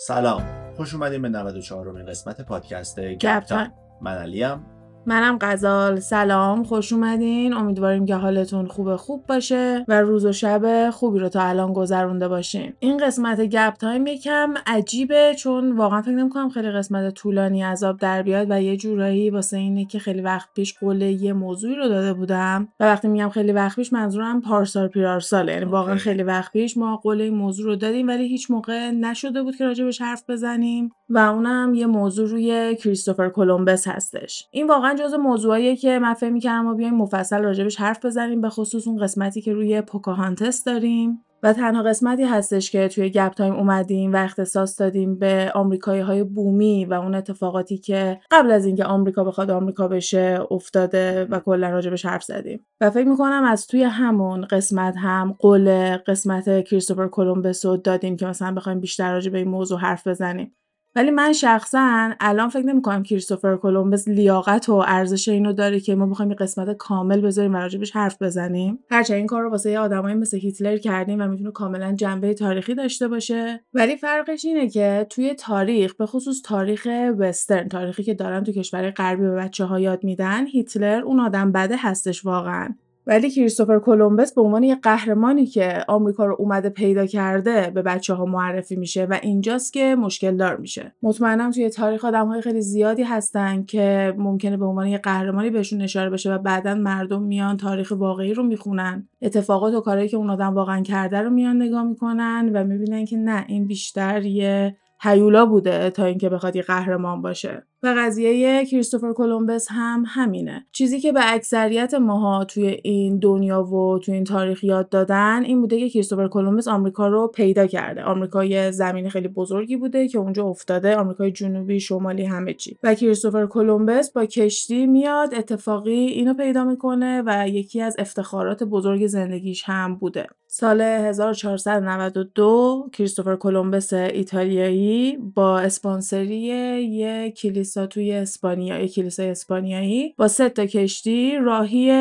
سلام خوش اومدیم به 94 امین قسمت پادکست گپ گپ تایم. تایم. من علیم منم غزال. سلام خوش اومدین. امیدواریم که حالتون خوب خوب باشه و روز و شب خوبی رو تا الان گذرونده باشین. این قسمت گپ تایم یکم عجیبه چون واقعا فکر نمی‌کنم خیلی قسمت طولانی از آب در بیاد و یه جورایی واسه اینه که خیلی وقت پیش قول یه موضوعی رو داده بودم و وقتی میگم خیلی وقت پیش منظورم پارسال پیرارساله یعنی واقعا. خیلی وقت پیش ما قول این موضوع رو دادیم ولی هیچ موقع نشده بود که راجبش حرف بزنیم. و اونم یه موضوع روی کریستوفر کلمبس هستش. این واقعا جز موضوعاییه که من فکر می‌کردم ما بیایم مفصل راجبش حرف بزنیم به خصوص اون قسمتی که روی پوکاهانتس داریم. و تنها قسمتی هستش که توی گپ تایم اومدیم و اختصاص دادیم به آمریکایی های بومی و اون اتفاقاتی که قبل از اینکه آمریکا بخواد آمریکا بشه افتاده و کلا راجبش حرف زدیم. و فکر می‌کنم از توی همون قسمت هم قول قسمت کریستوفر کلمبس رو دادیم که مثلا بخوایم بیشتر راجع به این موضوع حرف بزنیم. ولی من شخصا الان فکر نمی‌کنم کریستوفر کلمبس لیاقت و ارزش اینو داره که ما بخوایم قسمت کامل بذاریم و راجبش حرف بزنیم. هرچند این کار رو واسه یه آدمایی مثل هیتلر کردیم و می‌تونه کاملا جنبه تاریخی داشته باشه. ولی فرقش اینه که توی تاریخ به خصوص تاریخ وسترن تاریخی که دارن تو کشور غربی به بچه ها یاد میدن هیتلر اون آدم بده هستش واقعا. ولی کریستوفر کلمبس به عنوان یه قهرمانی که آمریکا رو اومده پیدا کرده به بچه ها معرفی میشه و اینجاست که مشکل دار میشه. مطمئنم توی تاریخ آدم های خیلی زیادی هستن که ممکنه به عنوان یه قهرمانی بهشون اشاره بشه و بعدا مردم میان تاریخ واقعی رو می‌خونن. اتفاقات و کارهایی که اون آدم واقعا کرده رو میان نگاه می‌کنن و می‌بینن که نه این بیشتر یه هیولا بوده تا اینکه بخواد یه قهرمان باشه. و قضیه کریستوفر کلمبس هم همینه. چیزی که به اکثریت ماها توی این دنیا و توی این تاریخ یاد دادن این بوده که کریستوفر کلمبس آمریکا رو پیدا کرده. آمریکا یه زمین خیلی بزرگی بوده که اونجا افتاده آمریکای جنوبی شمالی همه چی. و کریستوفر کلمبس با کشتی میاد اتفاقی اینو پیدا می‌کنه و یکی از افتخارات بزرگ زندگیش هم بوده. سال 1492 کریستوفر کلمبس ایتالیایی با اسپانسری یه کلیسا توی اسپانیا یه کلیسای اسپانیایی. با سه تا کشتی راهی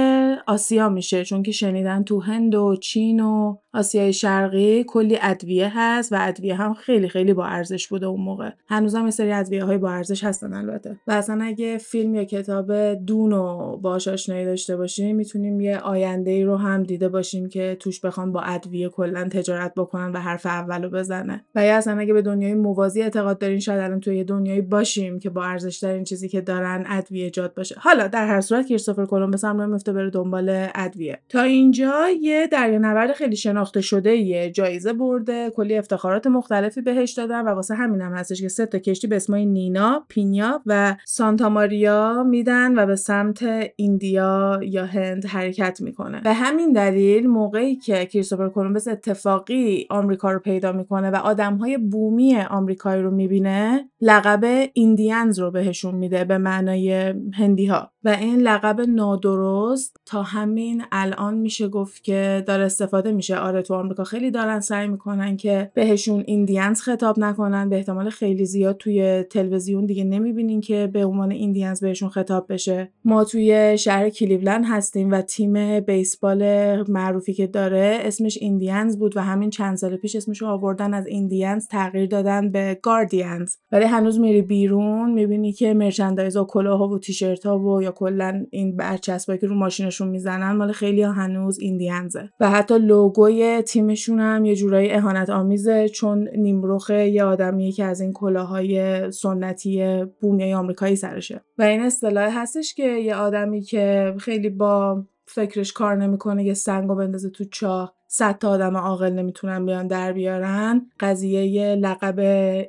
آسیا میشه چون که شنیدن تو هند و چین و آسیای شرقی کلی ادویه هست و ادویه هم خیلی خیلی با ارزش بوده اون موقع. هنوزم یه سری ادویه های با ارزش هستن البته. و اصلا اگه فیلم یا کتاب دون رو باهاش آشنایی داشته باشیم می‌تونیم یه آینده ای رو هم دیده باشیم که توش بخوان با ادویه کلا تجارت بکنن و حرف اولو بزنه. و یا اصلا اگه به دنیای موازی اعتقاد دارین شاید الان توی دنیایی باشیم که با ارزش ترین چیزی که دارن ادویه ایجاد باشه. حالا در هر صورت کریستوفر کلمبس هم راه میفته بره دنبال ادویه. تا اینجا یه دریانورد خیلی شناخته شده یه جایزه برده کلی افتخارات مختلفی بهش دادن و واسه همین هم هستش که سه تا کشتی به اسمای نینا پینیا و سانتا ماریا میدن و به سمت ایندیا یا هند حرکت می‌کنه. به همین دلیل موقعی که کریستوفر کلمبس اتفاقی آمریکا رو پیدا می‌کنه و آدمهای بومی آمریکایی رو می‌بینه لقب ایندیانز رو بهشون میده به معنای هندی ها و این لقب نادرست تا همین الان میشه گفت که داره استفاده میشه. آره تو آمریکا خیلی دارن سعی می‌کنن که بهشون ایندیانز خطاب نکنن. به احتمال خیلی زیاد توی تلویزیون دیگه نمی‌بینین که به عنوان ایندیانز بهشون خطاب بشه. ما توی شهر کلیولند هستیم و تیم بیسبال معروفی که داره اسمش ایندیانز بود و همین چند سال پیش اسمش رو آوردن از ایندیانز تغییر دادن به گاردیانز ولی هنوز میری بیرون می‌بینی که مرچندایز و کلاها و تیشرت ها و یا کلا این برچسبایی که رو ماشینشون می‌زنن مال خیلی ها هنوز ایندیانزه و حتی لوگوی تیمشون هم یه جورایی اهانت آمیزه چون نیمرخ یه آدمیه که از این کلاهای سنتی بومی آمریکایی سرشه. و این اصطلاح هستش که یه آدمی که خیلی با فکرش کار نمی‌کنه یه سنگو بندازه تو چاه. صد تا آدم عاقل نمی‌تونن بیان در بیارن. قضیه لقب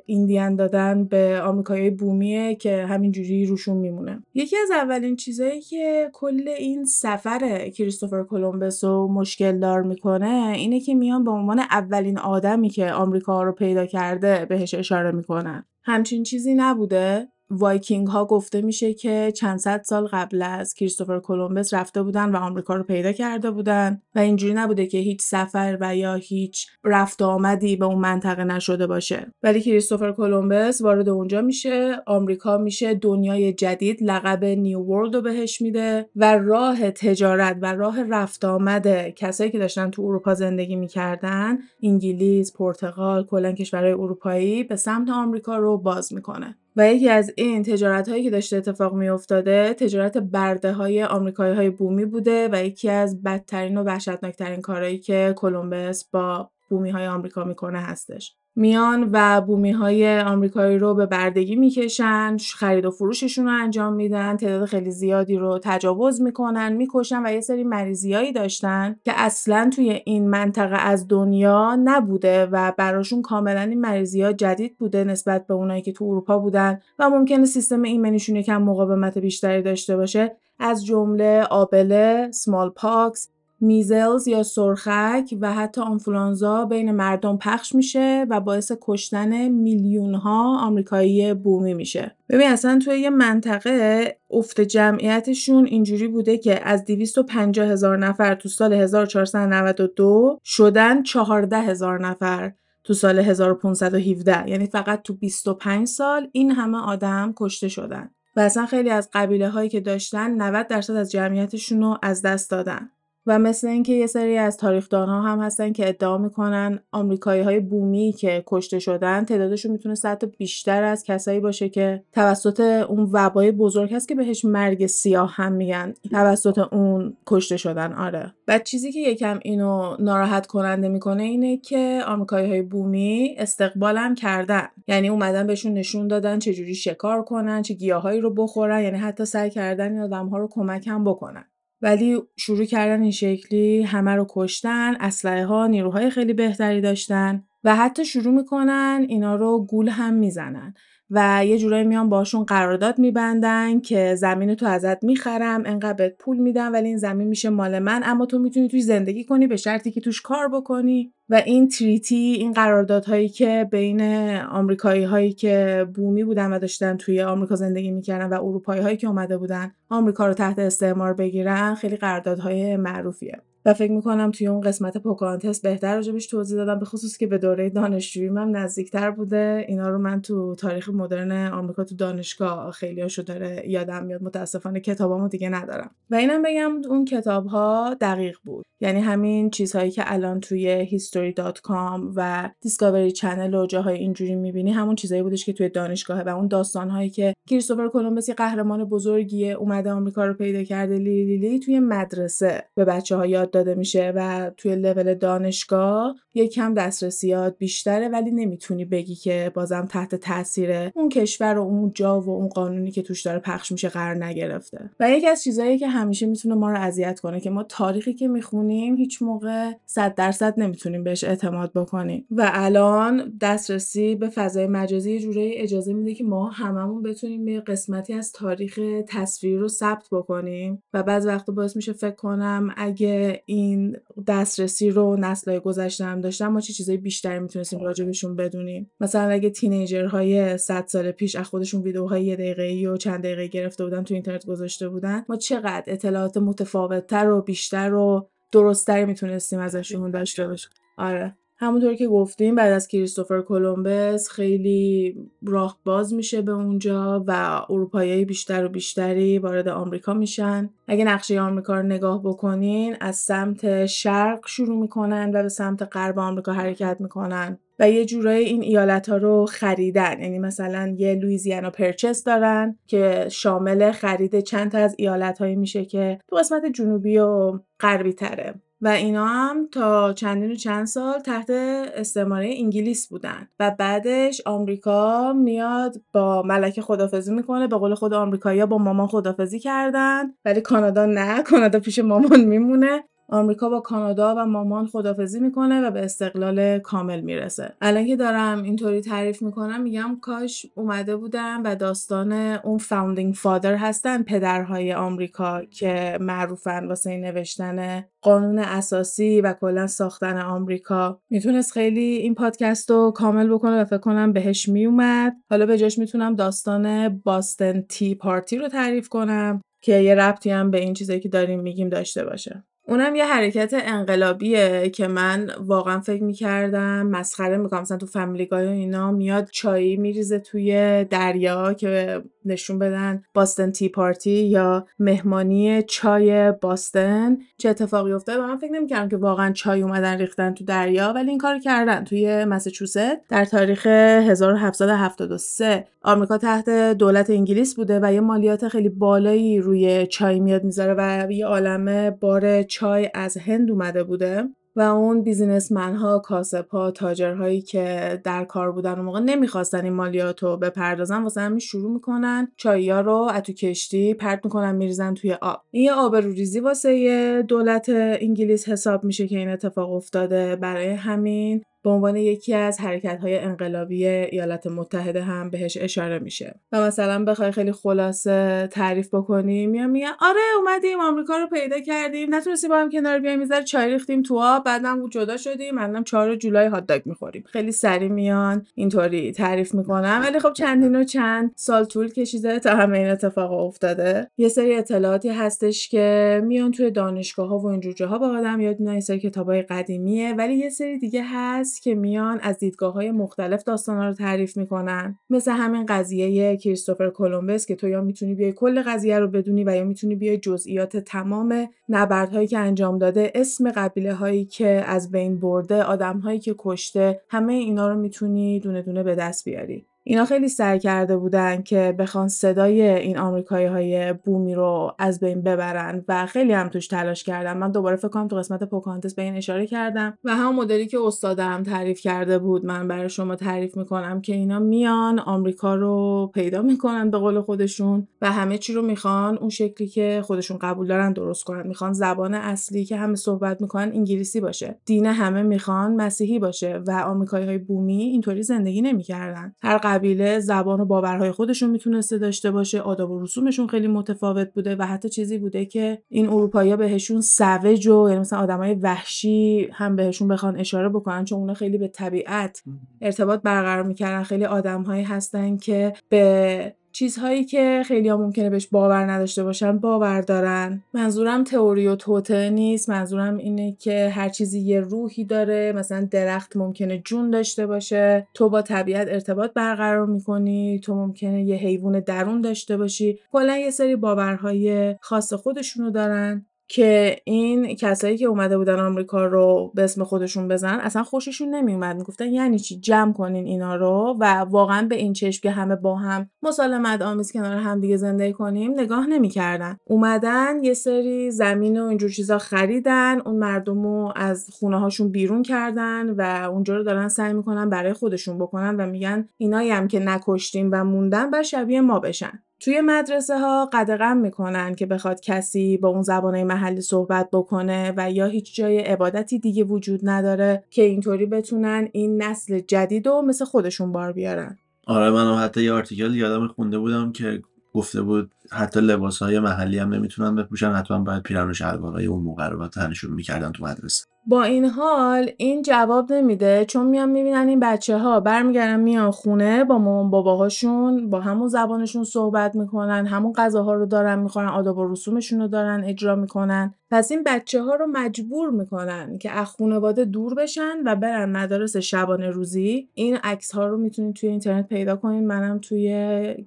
Indian دادن به آمریکایی بومیه که همینجوری روشون میمونه. یکی از اولین چیزایی که کل این سفر کریستوفر کلمبس رو مشکل دار می‌کنه اینه که میان به عنوان اولین آدمی که آمریکا رو پیدا کرده بهش اشاره می‌کنن. همچین چیزی نبوده. وایکینگ ها گفته میشه که چند صد سال قبل از کریستوفر کلمبس رفته بودن و آمریکا رو پیدا کرده بودن و اینجوری نبوده که هیچ سفر و یا هیچ رفت آمدی به اون منطقه نشده باشه. ولی کریستوفر کلمبس وارد اونجا میشه آمریکا میشه دنیای جدید لقب New World رو بهش میده و راه تجارت و راه رفت آمد کسایی که داشتن تو اروپا زندگی می‌کردن انگلیس پرتغال کلا کشورهای اروپایی به سمت آمریکا رو باز می‌کنه. و یکی از این تجارت هایی که داشته اتفاق می افتاده تجارت برده های آمریکایی های بومی بوده و یکی از بدترین و وحشتناکترین کارهایی که کلمبس با بومی های آمریکا می‌کنه هستش. میان و بومی های آمریکایی رو به بردگی می‌کشن خرید و فروششون رو انجام میدن تعداد خیلی زیادی رو تجاوز می‌کنن می‌کشن و یه سری مریضیایی داشتن که اصلا توی این منطقه از دنیا نبوده و براشون کاملا این مریضی جدید بوده نسبت به اونایی که تو اروپا بودن و ممکنه سیستم ایمنیشون یکم مقاومت بیشتری داشته باشه. از جمله آبله، سمال پاکس، میزلز یا سرخک و حتی آنفولانزا بین مردم پخش میشه و باعث کشتن میلیون ها آمریکایی بومی میشه. ببین اصلا توی یه منطقه افت جمعیتشون اینجوری بوده که از 250 هزار نفر تو سال 1492 شدن 14 هزار نفر تو سال 1517 یعنی فقط تو 25 سال این همه آدم کشته شدن. و اصلا خیلی از قبیله هایی که داشتن 90 درصد از جمعیتشون رو از دست دادن. و مثل اینکه یه سری از ها هم هستن که ادعا می‌کنن آمریکایی های بومی که کشته شدن تعدادشون می‌تونه صد بیشتر از کسایی باشه که توسط اون وبای بزرگ هست که بهش مرگ سیاه هم میگن توسط اون کشته شدن. آره. بعد چیزی که یکم اینو ناراحت کننده می‌کنه اینه که آمریکایی های بومی استقبالم کردن. یعنی اومدن بهشون نشون دادن چه جوری شکار کنن چه گیاهایی رو بخورن یعنی حتی سعی کردن این آدم ها رو کمک هم بکنن. ولی شروع کردن این شکلی همه رو کشتن اسلحه ها نیروهای خیلی بهتری داشتن و حتی شروع می‌کنن اینا رو گول هم می‌زنن. و یه جورایی میان باشون قرارداد میبندن که زمین تو ازت می‌خرم انقدر بهت پول میدم ولی این زمین میشه مال من اما تو می‌تونی توی زندگی کنی به شرطی که توش کار بکنی. و این تریتی این قراردادهایی که بین آمریکایی هایی که بومی بودن و داشتن توی آمریکا زندگی می‌کردن و اروپایی هایی که اومده بودن آمریکا رو تحت استعمار بگیرن خیلی قراردادهای معروفیه. فکر می‌کنم توی اون قسمت پوکانتس بهتر راجبش توضیح دادم به خصوص که به دوره دانشجویی من نزدیکتر بوده. اینا رو من تو تاریخ مدرن آمریکا تو دانشگاه خیلی هاشو داره یادم میاد. متاسفانه کتابامو دیگه ندارم. و اینم بگم اون کتاب ها دقیق بود. یعنی همین چیزهایی که الان توی history.com و Discovery Channel و جاهای اینجوری می‌بینی همون چیزهایی بودش که توی دانشگاه و اون داستانهایی که کریستوفر کلمبس قهرمان بزرگیه اومده آمریکا رو پیدا کرده لیلی لیلی توی مدرسه به بچه ها یاد داده میشه و توی لول دانشگاه یکم دسترسیات بیشتره ولی نمی‌تونی بگی که بازم تحت تاثیر اون کشور و اون جا و اون قانونی که توش داره پخش میشه قرار نگرفته. و یکی از چیزهایی که همیشه می‌تونه ما رو اذیت کنه که ما تاریخی که می‌خونیم هیچ موقع صد درصد نمی‌تونیم بهش اعتماد بکنیم. و الان دسترسی به فضای مجازی یه جوری اجازه میده که ما هممون بتونیم به قسمتی از تاریخ تصویر رو ثبت بکنیم. و بعض وقتا باعث میشه فکر کنم اگه این دسترسی رو نسل‌های گذشته هم داشتن ما چه چیزای بیشتری می‌تونستیم راجبشون بدونیم؟ مثلا اگه تینیجرهای 100 سال پیش از خودشون ویدیوهای یه دقیقه‌ای و چند دقیقه گرفته بودن تو اینترنت گذاشته بودن ما چقدر اطلاعات متفاوتتر و بیشتر و درستتری می‌تونستیم ازشون داشته باشیم؟ آره. همونطور که گفتیم بعد از کریستوفر کلمبس خیلی راه باز میشه به اونجا و اروپایی بیشتر و بیشتری وارد آمریکا میشن. اگه نقشه آمریکا رو نگاه بکنین از سمت شرق شروع می‌کنن و به سمت غرب آمریکا حرکت می‌کنن و یه جورایی این ایالت ها رو خریدن. یعنی مثلا یه لویزیانا پرچس دارن که شامل خرید چند تا از ایالت هایی میشه که تو قسمت جنوبی و غربی تره. و اینا هم تا چندین و چند سال تحت استعماره انگلیس بودن. و بعدش آمریکا میاد با ملکه خدافزی می‌کنه به قول خود آمریکایی‌ها با مامان خدافزی کردن ولی کانادا نه. کانادا پیش مامان میمونه. آمریکا با کانادا و مامان خدافزی می‌کنه و به استقلال کامل می‌رسه. الان که دارم اینطوری تعریف می‌کنم میگم کاش اومده بودم و داستان اون Founding Father هستن پدرهای آمریکا که معروفن واسه نوشتن قانون اساسی و کلا ساختن آمریکا. می‌تونست خیلی این پادکست رو کامل بکنه و فکر کنم بهش میومد حالا به جاش می‌تونم داستان Boston Tea Party رو تعریف کنم که یه ربطی هم به این چیزایی که داریم میگیم داشته باشه. اونم یه حرکت انقلابیه که من واقعا فکر می‌کردم. مسخره می‌کنم. مثلا تو فامیلیگای و اینا میاد چایی میریزه توی دریا که نشون بدن باستن تی پارتی یا مهمانی چای باستن. چه اتفاقی افتاده؟ و من فکر نمی‌کردم که واقعا چای اومدن ریختن تو دریا ولی این کار کردن توی مساچوست در تاریخ 1773 آمریکا تحت دولت انگلیس بوده و یه مالیات خیلی بالایی روی چای میاد می‌ذاره و یه عالمه بار چای از هند اومده بوده و اون بیزینسمن ها کاسب ها تاجرهایی که در کار بودن اون موقع نمی‌خواستن این مالیات رو بپردازن واسه همین شروع می‌کنن چایا رو اتو کشتی پرت می‌کنن میریزن توی آب. این یه آبروریزی واسه دولت انگلیس حساب میشه که این اتفاق افتاده برای همین. به عنوان یکی از حرکت های انقلابی ایالات متحده هم بهش اشاره میشه. و مثلا بخوای خیلی خلاصه تعریف بکنی میام میگن آره اومدیم آمریکا رو پیدا کردیم. نتونستیم با هم کنار بیایم می‌ذاره چای ریختیم تو آب بعدم جدا شدیم الانم 4 جولای هات داگ می‌خوریم. خیلی سری میان اینطوری تعریف می‌کنم. ولی خب چندین و چند سال طول کشیده تا همه این اتفاق افتاده. یه سری اطلاعاتی هستش که میان توی دانشگاه ها و اینجور جاها. با آدم یاد میدن سری کتابای قدیمیه ولی یه سری دیگه هست که میان از دیدگاه های مختلف داستانا رو تعریف می‌کنن. مثل همین قضیه کریستوفر کلمبس که تو یا می‌تونی بیای کل قضیه رو بدونی و یا می‌تونی بیای جزئیات تمام نبردهایی که انجام داده اسم قبیله هایی که از بین برده آدم هایی که کشته همه اینا رو می‌تونی دونه دونه به دست بیاری. اینا خیلی سعی کرده بودن که بخوان صدای این آمریکایی های بومی رو از بین ببرن و خیلی هم توش تلاش کردن. من دوباره فکر کنم تو قسمت پوکانتس به این اشاره کردم و هم مدلی که استادم تعریف کرده بود. من برای شما تعریف می‌کنم که اینا میان آمریکا رو پیدا می‌کنن به قول خودشون و همه چی رو می‌خوان اون شکلی که خودشون قبول دارن درست کنن. می‌خوان زبان اصلی که همه صحبت می‌کنن انگلیسی باشه. دین همه می‌خوان مسیحی باشه و آمریکایی های بومی اینطوری زندگی نمی‌کردن. هر قبیله زبان و باورهای خودشون می‌تونسته داشته باشه. آداب و رسومشون خیلی متفاوت بوده و حتی چیزی بوده که این اروپایی بهشون سوج و یعنی مثلا آدمای وحشی هم بهشون بخوان اشاره بکنن چون اونا خیلی به طبیعت ارتباط برقرار می‌کردن. خیلی آدمهایی هستن که به چیزهایی که خیلی ها ممکنه بهش باور نداشته باشن باور دارن. منظورم تئوری و توته نیست. منظورم اینه که هر چیزی یه روحی داره. مثلا درخت ممکنه جون داشته باشه. تو با طبیعت ارتباط برقرار می‌کنی. تو ممکنه یه حیوان درون داشته باشی. کلا یه سری باورهای خاص خودشونو دارن. که این کسایی که اومده بودن آمریکا رو به اسم خودشون بزنن اصلا خوششون نمیومد می‌گفتن یعنی چی؟ جمع کنین اینا رو و واقعا به این چشم که همه با هم مسالمت آمیز کنار هم دیگه زندگی کنیم نگاه نمی‌کردن. اومدن یه سری زمین و اینجور چیزا خریدن اون مردم رو از خونه هاشون بیرون کردن و اونجا رو دارن سعی می‌کنن برای خودشون بکنن و میگن اینایی هم که نکشتیم و موندن بر شبیه ما بشن. توی مدرسه ها قدغن می‌کنن که بخواد کسی با اون زبانه محلی صحبت بکنه و یا هیچ جای عبادتی دیگه وجود نداره که اینطوری بتونن این نسل جدید رو مثل خودشون بار بیارن. آره من حتی یه آرتیکل یادم خونده بودم که گفته بود حتی لباس های محلی هم نمی‌تونن بپوشن حتما باید پیرن و شلوارای اون موقع رو تنشون می‌کردن تو مدرسه. با این حال این جواب نمیده چون میان می‌بینن این بچه ها برمیگردن میان خونه با مامان باباهاشون با همون زبانشون صحبت می‌کنن همون غذاها رو دارن می‌خورن آداب و رسومشون رو دارن اجرا می‌کنن. پس این بچه ها رو مجبور می‌کنن که از خانواده دور بشن و برن مدارس شبانه روزی. این عکس ها رو می‌تونید توی اینترنت پیدا کنید. منم توی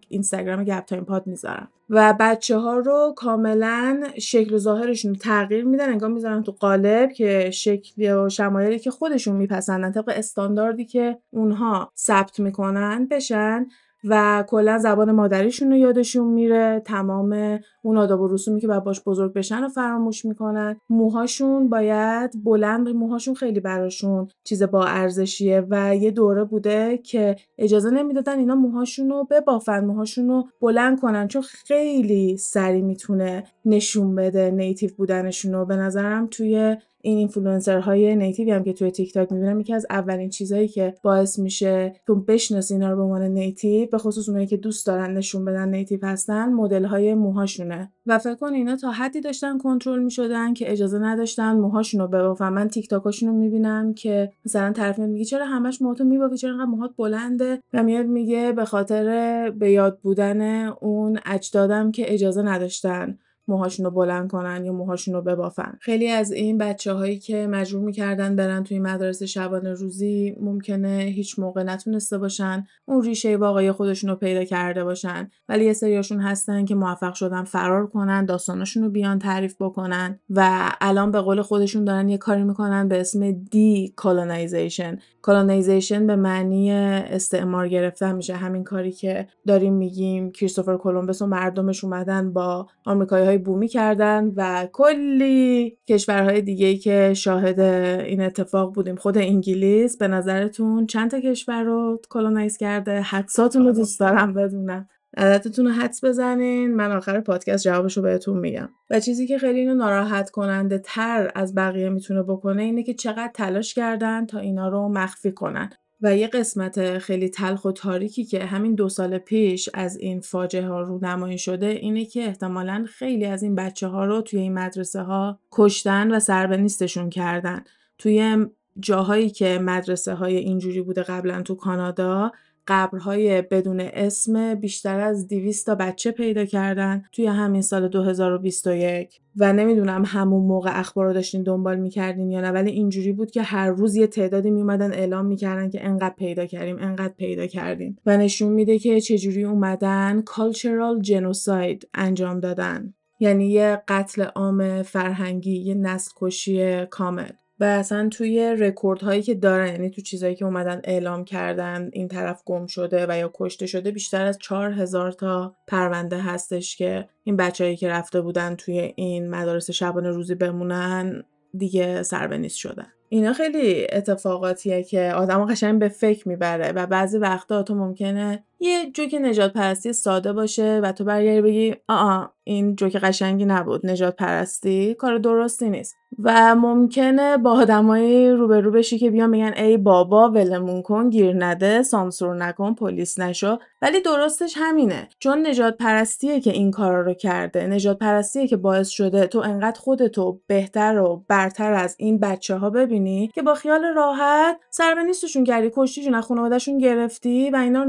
اینستاگرام گپ تایم پاد می‌ذارم. و بچه ها رو کاملا شکل و ظاهرشون تغییر میدن انگار می‌ذارن تو قالب که شکل و شمایلی که خودشون میپسندن طبق استانداردی که اونها ثبت می‌کنن بشن. و کلا زبان مادریشون رو یادشون میره. تمام اون آداب و رسومی که باید باش بزرگ بشن رو فراموش می‌کنن. موهاشون باید بلند موهاشون خیلی براشون چیز با ارزشیه و یه دوره بوده که اجازه نمی‌دادن اینا موهاشون رو ببافن موهاشون رو بلند کنن. چون خیلی سریع می‌تونه نشون بده native بودنشون رو. به نظرم توی این influencer های native ی هم که توی تیک تاک می‌بینم یکی از اولین چیزهایی که باعث میشه تو بشناسی اینا رو به عنوان native به خصوص اونایی که دوست دارن نشون بدن native هستن مدل های موهاشونه. و فکر کن اینا تا حدی داشتن کنترل می‌شدن که اجازه نداشتن موهاشون رو ببافن. من تیک تاکاشون رو می‌بینم که مثلا طرف میگه چرا همش موهاتو میبافی؟ چرا انقدر موهات بلنده؟ و میاد میگه به خاطر به یاد بودن اون اجدادم که اجازه نداشتن. موهاشون رو بلند کنن یا موهاشون رو ببافن. خیلی از این بچه هایی که مجبور می‌کردن برن توی مدارس شبانه روزی ممکنه هیچ موقع نتونسته باشن اون ریشه واقعی خودشون رو پیدا کرده باشن. ولی یه سریاشون هستن که موفق شدن فرار کنن داستانشون رو بیان تعریف بکنن و الان به قول خودشون دارن یه کاری می‌کنن به اسم decolonization colonization به معنی استعمار گرفتن میشه همین کاری که داریم میگیم. کریستوفر کلمبس و مردمش اومدن با آمریکایی های بومی کردن و کلی کشورهای دیگه ای که شاهد این اتفاق بودیم. خود انگلیس به نظرتون چند تا کشور رو کلونایز کرده؟ حدساتون رو دوست دارم بدونم. عددتون رو حدس بزنین. من آخر پادکست جوابش رو بهتون میگم. و چیزی که خیلی اینو ناراحت کننده تر از بقیه می‌تونه بکنه اینه که چقدر تلاش کردن تا اینا رو مخفی کنن. و یه قسمت خیلی تلخ و تاریکی که همین دو سال پیش از این فاجعه ها رونمایی شده اینه که احتمالا خیلی از این بچه ها رو توی این مدرسه ها کشتن و سربنیستشون کردن. توی جاهایی که مدرسه های اینجوری بوده قبلا تو کانادا قبرهای بدون اسم بیشتر از 200 تا بچه پیدا کردن توی همین سال 2021 و نمی‌دونم همون موقع اخبار رو داشتین دنبال می‌کردین یا نه ولی اینجوری بود که هر روز یه تعدادی میومدن اعلام می‌کردن که انقدر پیدا کردیم انقدر پیدا کردیم. و نشون میده که چجوری اومدن کالچرال جنوساید انجام دادن. یعنی یه قتل عام فرهنگی یه نسل کشی کامل. و اصلا توی رکوردهایی که دارن یعنی تو چیزایی که اومدن اعلام کردن این طرف گم شده و یا کشته شده بیشتر از چهار هزار تا پرونده هستش که این بچههایی که رفته بودن توی این مدارس شبانه روزی بمونن دیگه سربنیز شدن. اینا خیلی اتفاقاتیه که آدم قشنگ به فکر می‌بره و بعضی وقتا تو ممکنه یه جوک نجات پرستی ساده باشه و تو برگردی بگی آ این جوک قشنگی نبود نجات پرستی کار درستی نیست. و ممکنه با آدمایی روبرو بشی که بیان میگن ای بابا ولمون کن گیر نده سانسور نکن پلیس نشو. ولی درستش همینه. چون نجات پرستیه که این کارا رو کرده نجات پرستیه که باعث شده تو انقدر خودتو بهتر و برتر از این بچه ها ببینی که با خیال راحت سربنیستشون کردی کشتیشون از خانوادهشون گرفتی و اینا رو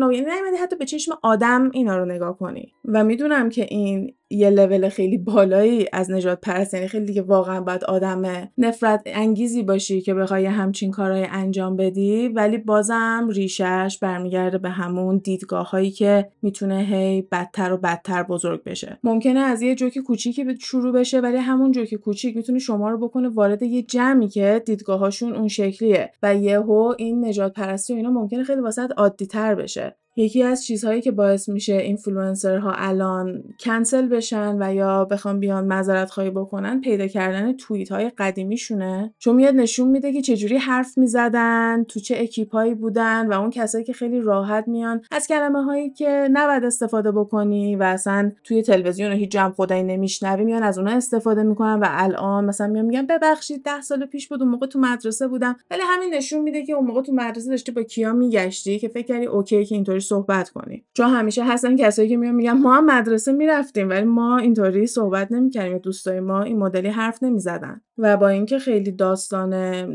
حتی به چشم آدم اینا رو نگاه کنی. و می‌دونم که این یه لول خیلی بالایی از نجات پرست یعنی خیلی دیگه واقعا باید آدم نفرت انگیزی باشی که بخوای همچین کارهای انجام بدی. ولی بازم ریشش برمیگرده به همون دیدگاه هایی که می‌تونه هی بدتر و بدتر بزرگ بشه. ممکنه از یه جوک کوچیکی شروع بشه ولی همون جوک کوچیک می‌تونه شما رو بکنه وارد یه جمعی که دیدگاهاشون اون شکلیه. و یهو این نژادپرستی و اینا ممکنه خیلی واست عادی تر بشه. یکی از چیزهایی که باعث میشه اینفلوئنسرها الان کنسل بشن و یا بخوان بیان معذرت خواهی بکنن پیدا کردن توییت های قدیمیشونه. چون میاد نشون میده که چجوری حرف می‌زدن تو چه اکیپایی بودن و اون کسایی که خیلی راحت میان از کلمه هایی که نباید استفاده بکنی و اصلا توی تلویزیون هیچ جای خدایی نمیشنوی میان از اونها استفاده می‌کنن و الان مثلا میان میگن ببخشید ده سال پیش بود اون موقع تو مدرسه بودم. ولی همین نشون میده که اون موقع تو مدرسه داشتی با کیا میگشتی که فکر کردی okay که اینطوری صحبت کنیم. چون همیشه هستن کسایی که میان میگن ما هم مدرسه می‌رفتیم ولی ما اینطوری صحبت نمی‌کردیم. دوستای ما این مدلی حرف نمی‌زدن. و با اینکه خیلی داستان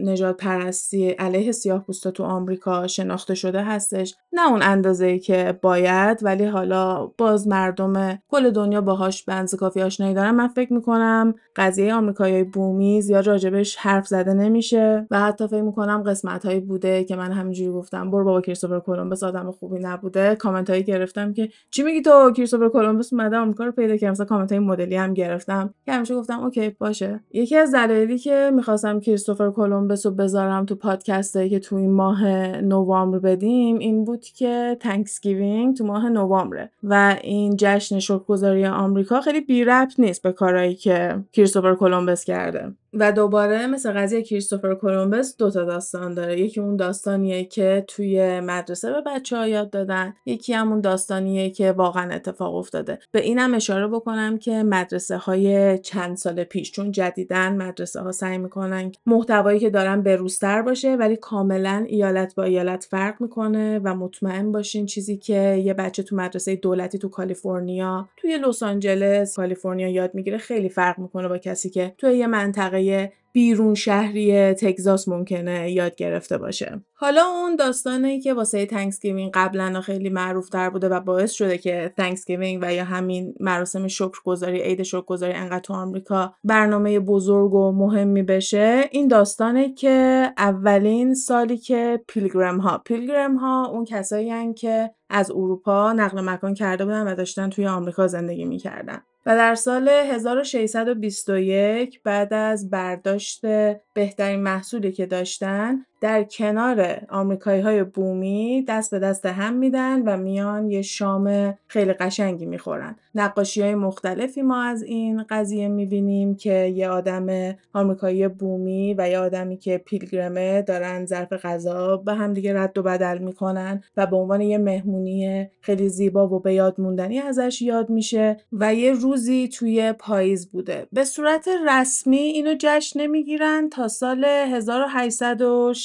نژادپرستی علیه سیاه پوستا تو آمریکا شناخته شده هستش نه اون اندازه ای که باید ولی حالا باز مردم کل دنیا باهاش بنز کافی آشنایی دارن. من فکر می‌کنم قضیه آمریکایی بومی زیاد راجبش حرف زده نمیشه. و حتی فکر می‌کنم قسمت هایی بوده که من همینجوری گفتم برو بابا کریستوفر کلمبس آدم خوبی نبود نبوده کامنت هایی گرفتم که چی میگی تو کریستوفر کلمبوس اومده آمریکا رو پیدا کرد مثلا کامنت های مدلی هم گرفتم. که همیشه گفتم okay باشه. یکی از دلایلی که می‌خواستم کریستوفر کلمبوس رو بذارم تو پادکست که تو این ماه نوامبر بدیم این بود که Thanksgiving تو ماه نوامبره و این جشن شکرگزاری آمریکا خیلی بی ربط نیست به کارهایی که کریستوفر کلمبوس کرده. و دوباره مثل قضیه کریستوفر کلمبس دو تا داستان داره. یکی اون داستانیه که توی مدرسه به بچه ها یاد دادن یکی هم اون داستانیه که واقعا اتفاق افتاده. به اینم اشاره بکنم که مدرسه های چند سال پیش چون جدیدا مدرسه ها سعی می‌کنن محتوایی که دارن بروزتر باشه ولی کاملا ایالت با ایالت فرق می‌کنه و مطمئن باشین چیزی که یه بچه تو مدرسه دولتی تو کالیفرنیا توی لس آنجلس کالیفرنیا یاد می‌گیره خیلی فرق می‌کنه با کسی که توی یه منطقه بیرون شهری تگزاس ممکنه یاد گرفته باشه. حالا اون داستانی که واسه Thanksgiving قبلا خیلی معروف تر بوده و باعث شده که Thanksgiving و یا همین مراسم شکرگزاری عید شکرگزاری انقدر تو آمریکا برنامه بزرگ و مهمی بشه این داستانه که اولین سالی که pilgrim ها pilgrim ها اون کسایی که از اروپا نقل مکان کرده بودن و داشتن توی آمریکا زندگی می‌کردن. و در سال 1621 بعد از برداشت بهترین محصولی که داشتن در کنار آمریکایی های بومی دست به دست هم میدن و میان یه شام خیلی قشنگی می‌خورن. نقاشی های مختلفی ما از این قضیه می‌بینیم که یه آدم آمریکایی بومی و یه آدمی که پیلگرمه دارن ظرف غذا به هم دیگه رد و بدل می‌کنن و به عنوان یه مهمونی خیلی زیبا و به یاد موندنی ازش یاد میشه و یه روزی توی پاییز بوده. به صورت رسمی اینو جشن نمی‌گیرن تا سال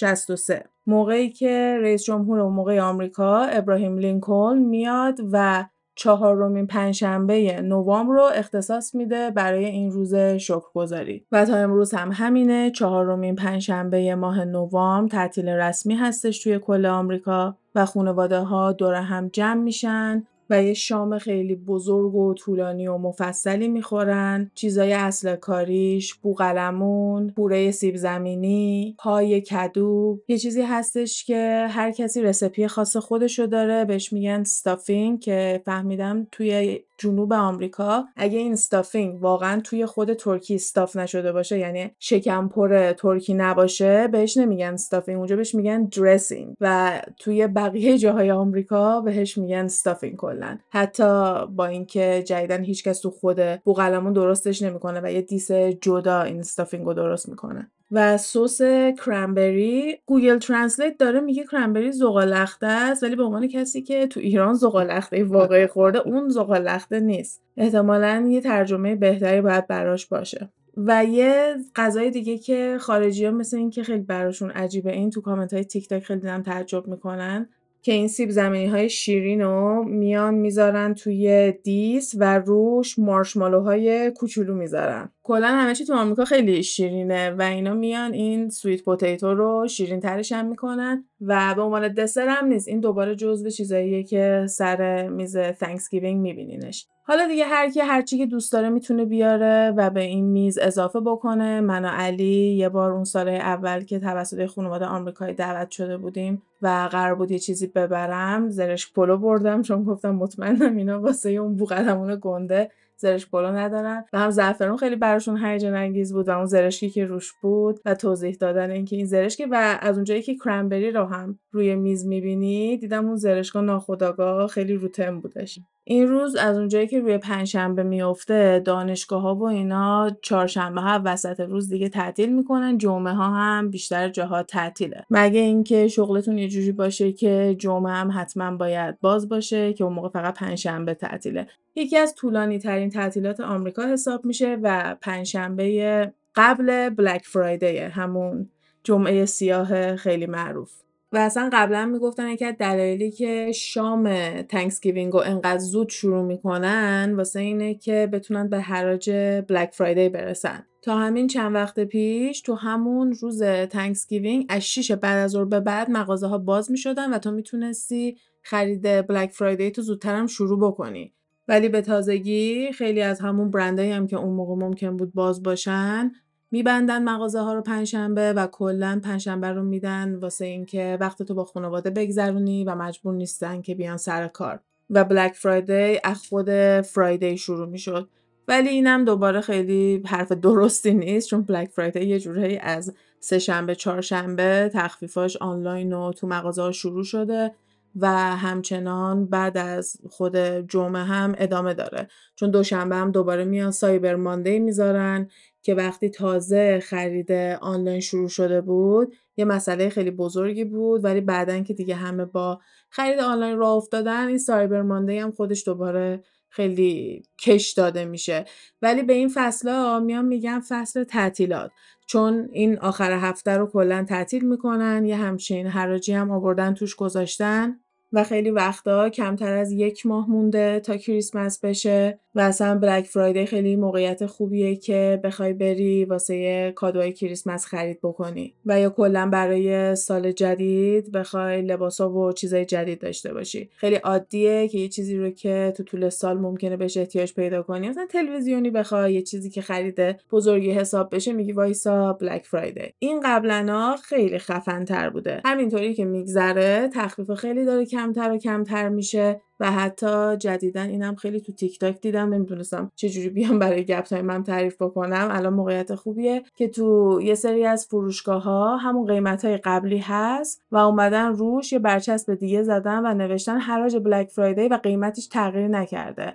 1863 موقعی که رئیس جمهور اون موقع آمریکا ابراهیم لینکلن میاد و چهارمین پنجشنبه نوامبر رو اختصاص میده برای این روز شکرگزاری. و تا امروز هم همینه چهارمین پنجشنبه ماه نوامبر تعطیل رسمی هستش توی کل آمریکا و خانواده ها دور هم جمع میشن. و یه شام خیلی بزرگ و طولانی و مفصلی می‌خورن. چیزای اصل کاریش بوقلمون پوره سیب زمینی پای کدو. یه چیزی هستش که هر کسی recipe خاص خودشو داره. بهش میگن stuffing که فهمیدم توی جنوب آمریکا اگه این stuffing واقعا توی خود turkey stuff نشده باشه یعنی شکم پر turkey نباشه بهش نمیگن stuffing اونجا بهش میگن dressing و توی بقیه جاهای آمریکا بهش میگن stuffing کلا. حتی با اینکه جدیدا هیچکس تو خود بوقلمون درستش نمی‌کنه و یه دیس جدا این stuffing رو درست می‌کنه. و سس cranberry. Google Translate داره میگه cranberry زغال‌اخته است ولی به عنوان کسی که تو ایران زغال‌اخته واقعی خورده اون زغال‌اخته نیست. احتمالا یه ترجمه بهتری باید براش باشه. و یه غذای دیگه که خارجی ها مثل این که خیلی براشون عجیبه این تو کامنت های تیک تاک خیلی دیدم تعجب می‌کنن. که این سیب زمینی های شیرین رو میان می‌ذارن توی دیس و روش مارشمالوهای کوچولو می‌ذارن. کلا همه چی تو آمریکا خیلی شیرینه و اینا میان این sweet potato رو شیرین ترش هم می‌کنن و به عنوان دسر هم نیست. این دوباره جزو چیزاییه که سر میز Thanksgiving میبینینش. حالا دیگه هر کی هر چی که دوست داره می‌تونه بیاره و به این میز اضافه بکنه. من و علی یه بار اون سال اول که توسط خانواده آمریکایی دعوت شده بودیم و قرار بود یه چیزی ببرم زرش پلو بردم چون گفتم مطمئنم اینا واسه اون بوقلمون گنده زرش پلو ندارن. و هم زعفرون خیلی براشون هیجان انگیز بود و اون زرشکی که روش بود و توضیح دادن اینکه این زرشکی و از اونجایی که کرنبری رو هم روی میز می‌بینی دیدم اون زرشگاه ناخداگاه خیلی رو تم بودش. این روز از اونجایی که روی پنجشنبه میفته دانشگاه ها و اینا چهارشنبه ها وسط روز دیگه تعطیل می‌کنن جمعه ها هم بیشتر جاها تعطیله. مگه اینکه شغلتون یه جوری باشه که جمعه هم حتما باید باز باشه که اون موقع فقط پنجشنبه تعطیله؟ یکی از طولانی ترین تعطیلات آمریکا حساب میشه و پنجشنبه قبل Black Friday همون جمعه سیاه خیلی معروف. و اصلا قبلا می‌گفتن یکی از دلایلی که شام Thanksgiving رو انقدر زود شروع می‌کنن واسه اینه که بتونن به حراج Black Friday برسن. تا همین چند وقت پیش تو همون روز Thanksgiving از 6 بعد از ظهر به بعد مغازه ها باز می‌شدن و تو می‌تونستی خرید Black Friday تو زودتر هم شروع بکنی. ولی به تازگی خیلی از همون برندهایی هم که اون موقع ممکن بود باز باشن میبندن مغازه ها رو پنجشنبه و کلا پنجشنبه رو میدن واسه اینکه وقت تو با خانواده بگذرونی و مجبور نیستن که بیان سر کار. و بلک فرایدی از خود فرایدی شروع می‌شد. ولی اینم دوباره خیلی حرف درستی نیست چون بلک فرایدی یه جورایی از سه شنبه چهارشنبه تخفیفاش آنلاین و تو مغازه ها شروع شده و همچنان بعد از خود جمعه هم ادامه داره. چون دوشنبه هم دوباره میان سایبر ماندی می‌ذارن. که وقتی تازه خرید آنلاین شروع شده بود یه مسئله خیلی بزرگی بود ولی بعدا که دیگه همه با خرید آنلاین راه افتادن این سایبر ماندی هم خودش دوباره خیلی کش داده میشه. ولی به این فصل ها میان میگن فصل تعطیلات. چون این آخر هفته رو کلا تعطیل می‌کنن یه همچین حراجی هم آوردن توش گذاشتن. و خیلی وقتا کمتر از یک ماه مونده تا کریسمس بشه و اصلا Black Friday خیلی موقعیت خوبیه که بخوای بری واسه کادوهای کریسمس خرید بکنی. و یا کلا برای سال جدید بخوای لباسا و چیزای جدید داشته باشی. خیلی عادیه که یه چیزی رو که تو طول سال ممکنه بهش احتیاج پیدا کنی. مثلا تلویزیونی بخوای یه چیزی که خرید بزرگی حساب بشه میگی وایسا Black Friday. این قبلا خیلی خفن تر بوده. همینطوری که میگذره تخفیف خیلی داره کمتر و کمتر میشه و حتی جدیدا اینم خیلی تو تیک تاک دیدم نمی‌دونستم چجوری بیام برای گپ تایم من تعریف بکنم. الان موقعیت خوبیه که تو یه سری از فروشگاه ها همون قیمت های قبلی هست و اومدن روش یه برچسب دیگه زدن و نوشتن حراج Black Friday و قیمتش تغییر نکرده.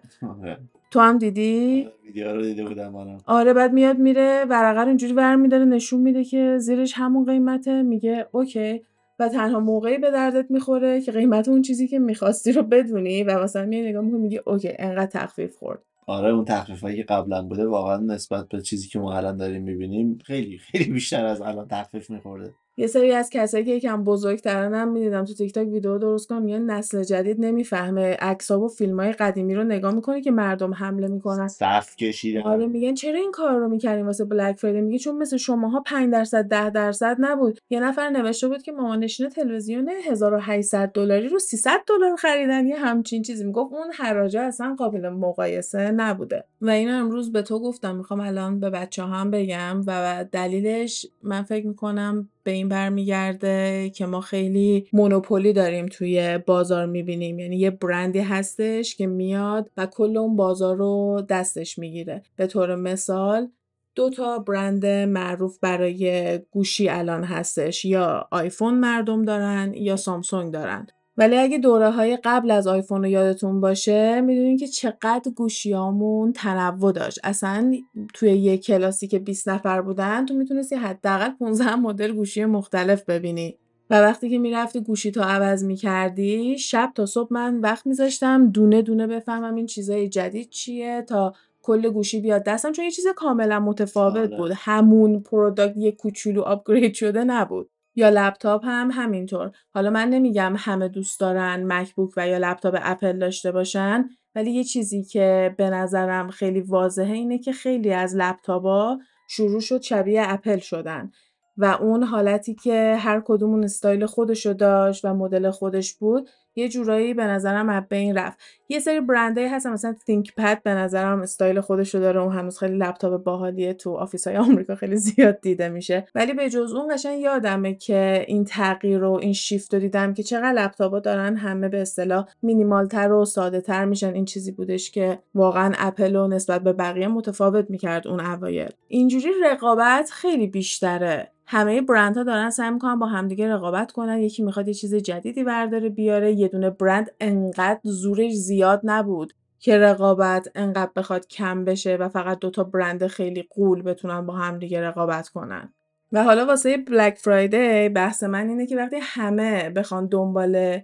تو هم دیدی؟ ویدیو رو دیده بودم منم آره بعد میاد میره ورقه رو اینجوری ور میداره نشون میده که زیرش همون قیمته میگه okay. و تنها موقعی به دردت می‌خوره که قیمت اون چیزی که می‌خواستی رو بدونی و مثلا میای نگاه می‌کنی میگی okay انقدر تخفیف خورد. آره اون تخفیفایی که قبلا بوده واقعا نسبت به چیزی که ما الان داریم می‌بینیم خیلی خیلی بیشتر از الان تخفیف میخورده. یه سری از کسایی که یکم بزرگترن هم می‌دیدم تو تیک تاک ویدیو درست کنم میگن نسل جدید نمی‌فهمه. عکس‌ها و فیلم‌های قدیمی رو نگاه می‌کنه که مردم حمله می‌کنن. صف کشیدن. آره میگن چرا این کار رو می‌کنیم واسه بلک فرایدی میگه چون مثل شماها 5 درصد 10 درصد نبود. یه نفر نوشته بود که مامانشین تلویزیون 1800 دلاری رو 300 دلار خریدن. یه همچین چیزی. می‌گفت اون حراجا اصلا قابل مقایسه نبوده. و اینو امروز به تو گفتم. می‌خوام الان به بچه هم بگم. و دلیلش من فکر می‌کنم به این برمیگرده که ما خیلی مونوپولی داریم توی بازار می‌بینیم. یعنی یه برندی هستش که میاد و کل اون بازار رو دستش می‌گیره. به طور مثال دو تا برند معروف برای گوشی الان هستش. یا آیفون مردم دارن یا سامسونگ دارن. ولی اگه دوره های قبل از آیفون رو یادتون باشه می‌دونین که چقدر گوشیامون تنوع داشت. اصلا توی یه کلاسی که 20 نفر بودن تو می‌تونستی حداقل 15 مدل گوشی مختلف ببینی. و وقتی که می‌رفتی گوشی تو عوض می‌کردی شب تا صبح من وقت میذاشتم دونه دونه بفهمم این چیزای جدید چیه تا کل گوشی بیاد دستم. چون یه چیز کاملا متفاوت آره. بود. همون product یه کوچولو upgrade شده نبود. یا لپتاپ هم همینطور. حالا من نمیگم همه دوست دارن MacBook و یا لپتاپ اپل داشته باشن ولی یه چیزی که به نظرم خیلی واضحه اینه که خیلی از لپتاپا شروع شد شبیه اپل شدن و اون حالتی که هر کدومون استایل خودشو داشت و مدل خودش بود یه جورایی به نظرم از بین رفت. یه سری برندهایی هستن مثلا ThinkPad به نظرم استایل خودشو داره. اون هنوز خیلی لپتاپ باحالیه تو office های آمریکا خیلی زیاد دیده میشه. ولی به جز اون قشنگ یادمه که این تغییر و این شیفت رو دیدم که چقدر لپتاپا دارن همه به اصطلاح مینیمالتر و ساده تر میشن. این چیزی بودش که واقعا اپل و نسبت به بقیه متفاوت می‌کرد اون اوایل. اینجوری رقابت خیلی بیشتره. همه برندها دارن سعی می‌کنن با همدیگه رقابت کنن. یکی می‌خواد یه چیز جدیدی برداره بیاره. یه دونه برند انقدر زورش زیاد نبود که رقابت انقدر بخواد کم بشه و فقط دوتا برند خیلی قول بتونن با همدیگه رقابت کنن. و حالا واسه بلک فرایدی بحث من اینه که وقتی همه بخوان دنبال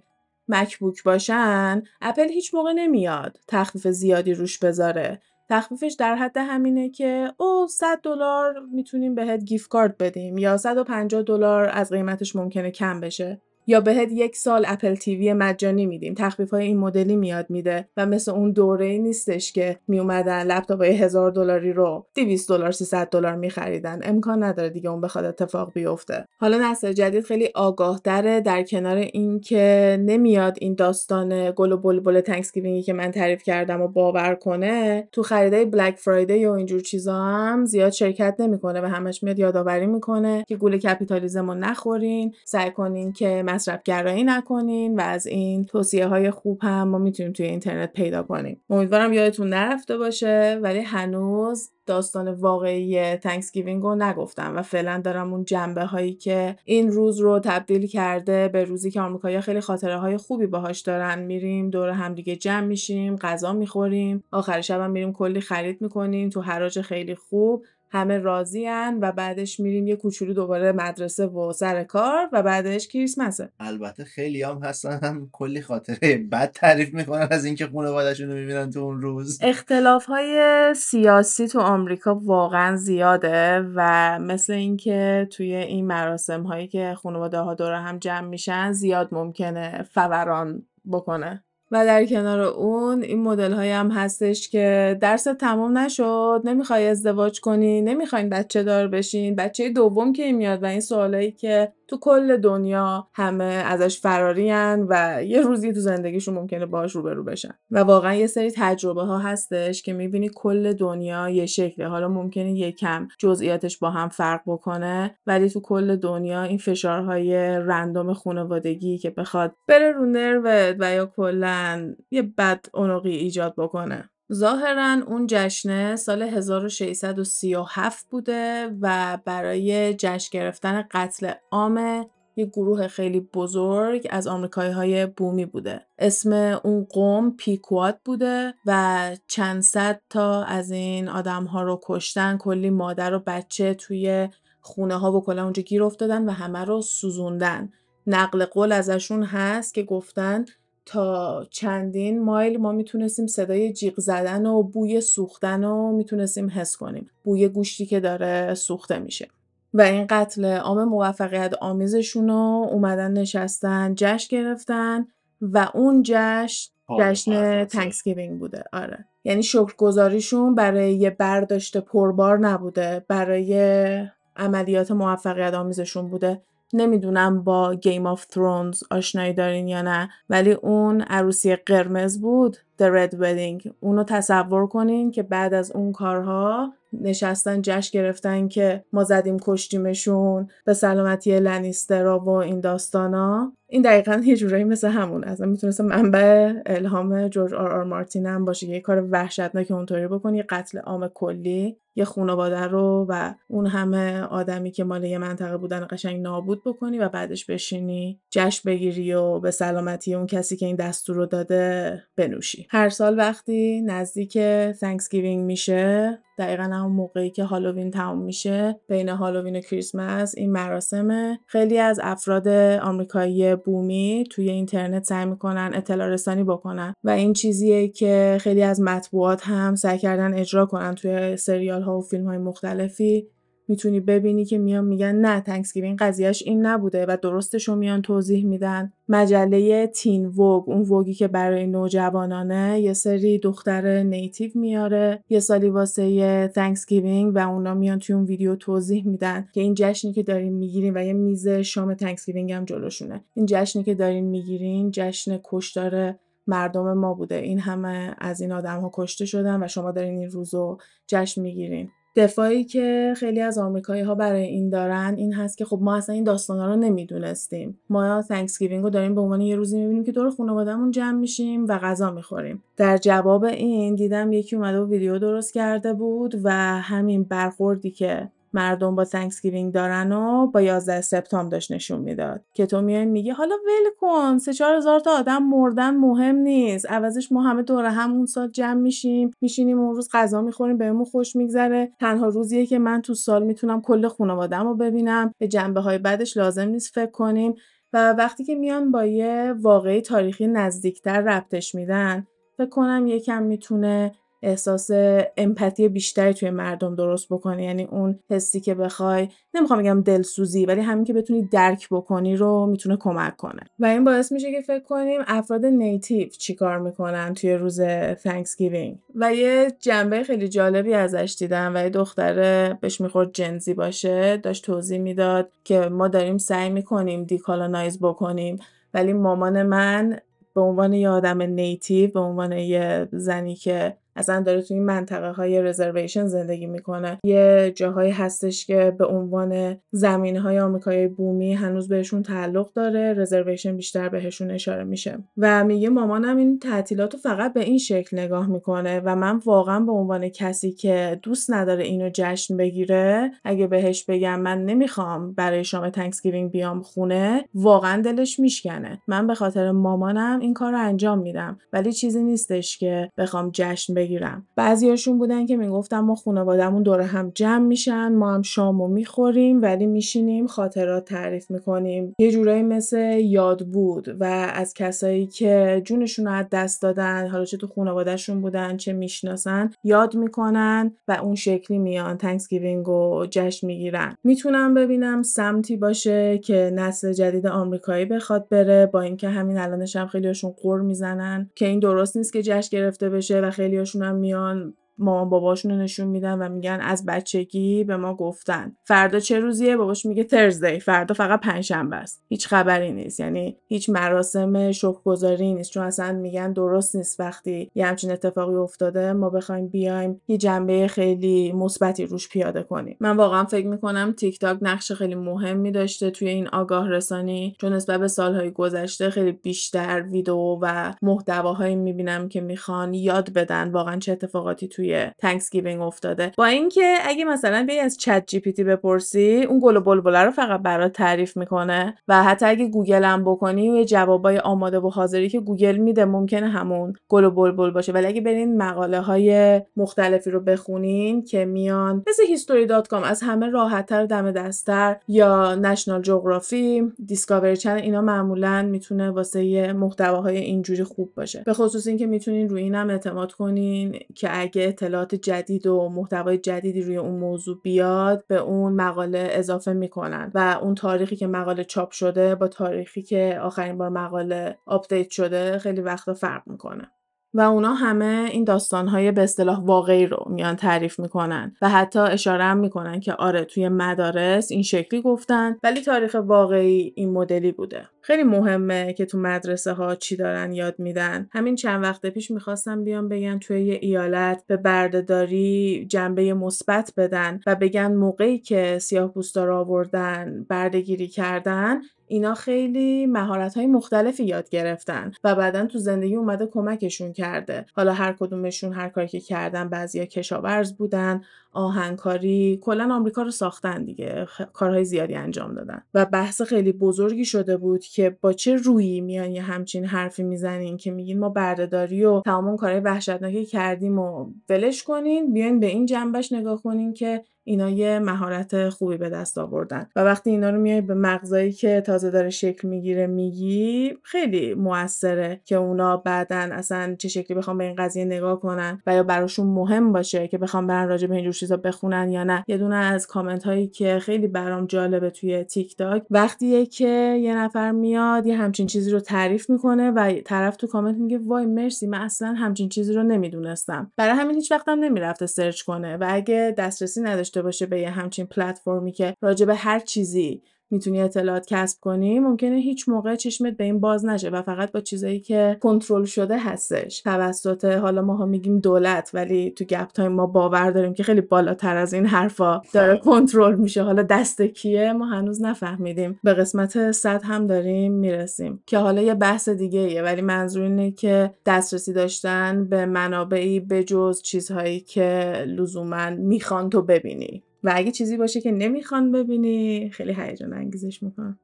مکبوک باشن اپل هیچ موقع نمیاد تخفیف زیادی روش بذاره. تخفیفش در حد همینه که او 100 دلار می‌تونیم بهت گیفت کارت بدیم یا 150 دلار از قیمتش ممکنه کم بشه. یا بهت یک سال اپل تیوی مجانی میدیم. تخفیف های این مدلی میاد میده و مثل اون دوره ای نیستش که میومدن لپتاپ های هزار دلاری رو 200 دلار 300 دلار میخریدن. امکان نداره دیگه اون بخواد اتفاق بیفته. حالا نسل جدید خیلی آگاه داره در کنار اینکه نمیاد این داستان گل و بلبل Thanksgiving ی که من تعریف کردم و باور کنه. تو خریدای Black Friday و اینجور چیزا هم زیاد شرکت نمی‌کنه و همش میاد یادآوری می‌کنه که گول کپیتالیزم رو نخورین. سعی کنین که مصرف گرایی نکنین و از این توصیه های خوب هم ما می‌تونیم توی اینترنت پیدا کنیم. امیدوارم یادتون نرفته باشه ولی هنوز داستان واقعی Thanksgiving رو نگفتم و فعلا دارم اون جنبه هایی که این روز رو تبدیل کرده به روزی که آمریکایی‌ها خیلی خاطره های خوبی باهاش دارن. میریم دور همدیگه جمع میشیم غذا می‌خوریم آخر شب هم میریم کلی خرید می‌کنیم تو حراج خیلی خوب. همه راضین و بعدش میریم یه کوچولو دوباره مدرسه و سر کار و بعدش کریسمسه. البته خیلی هم هستن هم کلی خاطره بد تعریف می‌کنن از اینکه خانواده‌شون رو می‌بینن تو اون روز. اختلاف های سیاسی تو آمریکا واقعا زیاده و مثل اینکه توی این مراسم هایی که خانواده ها دور هم جمع میشن زیاد ممکنه فوران بکنه. و در کنار اون این مدل هایی هم هستش که درس تمام نشد نمی‌خوای ازدواج کنی نمی‌خواین بچه دار بشین. بچه دوم که میاد و این سوالایی که تو کل دنیا همه ازش فرارین و یه روزی تو زندگیشون ممکنه باهاش روبرو بشن. و واقعا یه سری تجربه ها هستش که می‌بینی کل دنیا یه شکله. حالا ممکنه یکم جزئیاتش با هم فرق بکنه ولی تو کل دنیا این فشارهای رندوم خانوادگی که بخواد بره رو نروت و یا کلا یه بد عنقی ایجاد بکنه. ظاهرا اون جشنه سال 1637 بوده و برای جشن گرفتن قتل عام یه گروه خیلی بزرگ از آمریکایی های بومی بوده. اسم اون قوم پیکوات بوده و چند صد تا از این آدم ها رو کشتن کلی مادر و بچه توی خونه ها و کلا اونجا گیر افتادن و همه رو سوزوندن. نقل قول ازشون هست که گفتن تا چندین مایل ما می‌تونستیم صدای جیغ زدن و بوی سوختن رو می‌تونستیم حس کنیم. بوی گوشتی که داره سوخته میشه. و این قتل عام موفقیت آمیزشون رو اومدن نشستن جشن گرفتن و اون جشن جشن Thanksgiving بوده. آره. یعنی شکرگزاریشون برای یه برداشت پربار نبوده برای عملیات موفقیت آمیزشون بوده. نمی‌دونم با Game of Thrones آشنایی دارین یا نه ولی اون عروسی قرمز بود The Red Wedding. اونو تصور کنین که بعد از اون کارها نشستن جشن گرفتن که ما زدیم کشتیمشون به سلامتی لنیسترا و این داستانا. این دقیقا یه جورایی مثل همون اصلا می‌تونست منبع الهام جورج آر آر مارتین هم باشه. یه کار وحشتناک اونطوری بکنی قتل عام کلی. یه خانواده رو و اون همه آدمی که مال یه منطقه بودن قشنگ نابود بکنی و بعدش بشینی جشن بگیری و به سلامتی اون کسی که این دستور رو داده بنوشی. هر سال وقتی نزدیک Thanksgiving میشه دقیقا همون موقعی که هالووین تموم میشه بین هالووین و کریسمس این مراسمه خیلی از افراد آمریکایی بومی توی اینترنت سعی می‌کنن اطلاع رسانی بکنن و این چیزیه که خیلی از مطبوعات هم سعی کردن اجرا کنن توی سریال ها و فیلم های مختلفی. می‌تونی ببینی که میان میگن نه Thanksgiving قضیهش این نبوده و درستشو میان توضیح میدن. مجله Teen Vogue اون Vogue ی که برای نوجوانانه یه سری دختر native میاره یه سالی واسه Thanksgiving و اونا میان توی اون ویدیو توضیح میدن که این جشنی که دارین می‌گیرین و یه میز شام Thanksgiving هم جلوشونه. این جشنی که دارین می‌گیرین جشن کشتار مردم ما بوده. این همه از این آدم ها کشته شدن و شما دارین این روزو جشن می‌گیرین. دفاعی که خیلی از ها برای این دارن این هست که خب ما اصلا این داستانا رو نمی‌دونستیم. ما Thanksgiving رو داریم به عنوان یه روزی می‌بینیم که دور خانوادهمون جمع میشیم و غذا می‌خوریم. در جواب این دیدم یکی اومده و ویدیو درست کرده بود و همین برخوردی که مردم با Thanksgiving دارن و با 11 سپتامبر داشت نشون می‌داد. که تو میای میگی حالا ول کن سه چهار هزار تا آدم مردن مهم نیست. عوضش ما همه دور هم اون سال جمع میشیم میشینیم اون روز غذا می‌خوریم بهمون خوش میگذره. تنها روزیه که من تو سال می‌تونم کل خانواده‌مو ببینم. به جنبه های بعدش لازم نیست فکر کنیم. و وقتی که میان با یه واقعی تاریخی نزدیکتر ربطش میدن فکر کنم یکم می‌تونه احساس امپاتی بیشتری توی مردم درست بکنی. یعنی اون حسی که بخوای نمی‌خوام بگم دلسوزی ولی همین که بتونی درک بکنی رو می‌تونه کمک کنه. و این باعث میشه که فکر کنیم افراد نیتیو چیکار می‌کنن توی روز Thanksgiving. و یه جنبه خیلی جالبی ازش دیدم و یه دختره بهش می‌خورد جنزی باشه. داشت توضیح می‌داد که ما داریم سعی می‌کنیم دیکالونایز بکنیم ولی مامان من به عنوان یه آدم native به عنوان یه زنی که اصلا داره تو این منطقه های reservation زندگی می‌کنه. یه جاهایی هستش که به عنوان زمین های آمریکای بومی هنوز بهشون تعلق داره reservation بیشتر بهشون اشاره میشه. و میگه مامانم این تعطیلات رو فقط به این شکل نگاه می‌کنه و من واقعا به عنوان کسی که دوست نداره اینو جشن بگیره اگه بهش بگم من نمی‌خوام برای شام Thanksgiving بیام خونه واقعا دلش میشکنه. من به خاطر مامانم این کار رو انجام میدم. ولی چیزی نیستش که بخوام جشن بگیرم. بعضیاشون بودن که می‌گفتن ما خانوادهمون دور هم جمع میشن ما هم شامو می‌خوریم ولی میشینیم خاطرات تعریف می‌کنیم. یه جورایی مثل یادبود و از کسایی که جونشون رو از دست دادن حالا چه تو خانوادهشون بودن چه می‌شناسن یاد می‌کنن و اون شکلی میان Thanksgiving و جشن می‌گیرن. می‌تونم ببینم سمتی باشه که نسل جدید آمریکایی بخواد بره با اینکه همین الانش هم خیلیشون غر می‌زنن که این درست نیست که جشن گرفته بشه و خیلیاشون هم میان مامان باباشون رو نشون میدن و میگن از بچگی به ما گفتن. فردا چه روزیه؟ باباش میگه Thursday فردا فقط پنجشنبه است. هیچ خبری نیست. یعنی هیچ مراسم شکرگزاری نیست. چون اصلا میگن درست نیست. وقتی یه همچین اتفاقی افتاده ما بخوایم بیایم یه جنبه خیلی مثبتی روش پیاده کنیم. من واقعا فکر می‌کنم تیک تاک نقش خیلی مهمی داشته توی این آگاه رسانی. چون نسبت به سالهای گذشته خیلی بیشتر ویدیو و محتواهایی می‌بینم که می‌خوان یاد بدن واقعا چه اتفاقاتی توی توی Thanksgiving افتاده. با اینکه اگه مثلا بیای از ChatGPT بپرسی اون گل و بلبله رو فقط برات تعریف می‌کنه. و حتی اگه گوگل هم بکنی و جوابای آماده و حاضری که گوگل میده ممکنه همون گل و بلبل باشه. ولی اگه برین مقاله های مختلفی رو بخونین که میان مثل History.com از همه راحتتر دم دستتر یا National جغرافی Discovery Channel اینا معمولا می‌تونه واسه محتواهای اینجوری خوب باشه. به خصوص اینکه می‌تونین روی اینم اعتماد کنین که اگه اطلاعات جدید و محتوای جدیدی روی اون موضوع بیاد به اون مقاله اضافه می‌کنن و اون تاریخی که مقاله چاپ شده با تاریخی که آخرین بار مقاله update شده خیلی وقتا فرق می‌کنه. و اونا همه این داستانهای به اصطلاح واقعی رو میان تعریف می‌کنن و حتی اشاره هم می‌کنن که آره توی مدارس این شکلی گفتن ولی تاریخ واقعی این مدلی بوده. خیلی مهمه که تو مدرسه ها چی دارن یاد میدن. همین چند وقت پیش می‌خواستم بیان بگن توی یه ایالت به بردهداری جنبه مثبت بدن و بگن موقعی که سیاها رو آوردن بردهگیری کردن اینا خیلی مهارت های مختلفی یاد گرفتن و بعدا تو زندگی اومده کمکشون کرده. حالا هر کدومشون هر کاری که کردن بعضیا کشاورز بودن آهنکاری کلا آمریکا رو ساختن دیگه کارهای زیادی انجام دادن. و بحث خیلی بزرگی شده بود که با چه رویی میان یه همچین حرفی می‌زنین که میگین ما بردهداری و تمام کارهای وحشتناکی کردیم و ولش کنین بیاین به این جنبش نگاه کنین که اینا یه مهارت خوبی به دست آوردن. و وقتی اینا رو میای به مغزایی که تازه داره شکل می‌گیره میگی خیلی موثره که اونا بعدا اصلا چه شکلی بخوام به این قضیه نگاه کنن و یا براشون مهم باشه که بخوام برن راجع به اینجور چیزا بخونن یا نه. یه دونه از کامنت هایی که خیلی برام جالبه توی تیک تاک وقتیه که یه نفر میاد یه همچین چیزی رو تعریف می‌کنه و طرف تو کامنت میگه وای مرسی من اصلا همچین چیزی رو نمی‌دونستم. برای همین هیچ وقتم نمی‌رفته search کنه و اگه دسترسی نداشته باشه به یه همچین پلتفرمی که راجع به هر چیزی می‌تونی اطلاعات کسب کنی ممکنه هیچ موقع چشمت به این باز نشه و فقط با چیزایی که کنترل شده هستش. توسط حالا ماها میگیم دولت ولی تو گپ Time ما باور داریم که خیلی بالاتر از این حرفا داره کنترل میشه. حالا دست کیه؟ ما هنوز نفهمیدیم. به قسمت صد هم داریم می‌رسیم. که حالا یه بحث دیگه ایه ولی منظور اینه که دسترسی داشتن به منابعی بجز چیزهایی که لزوما می‌خوان تو ببینی. و اگه چیزی باشه که نمی‌خوان ببینی خیلی هیجان انگیزش می‌کنه.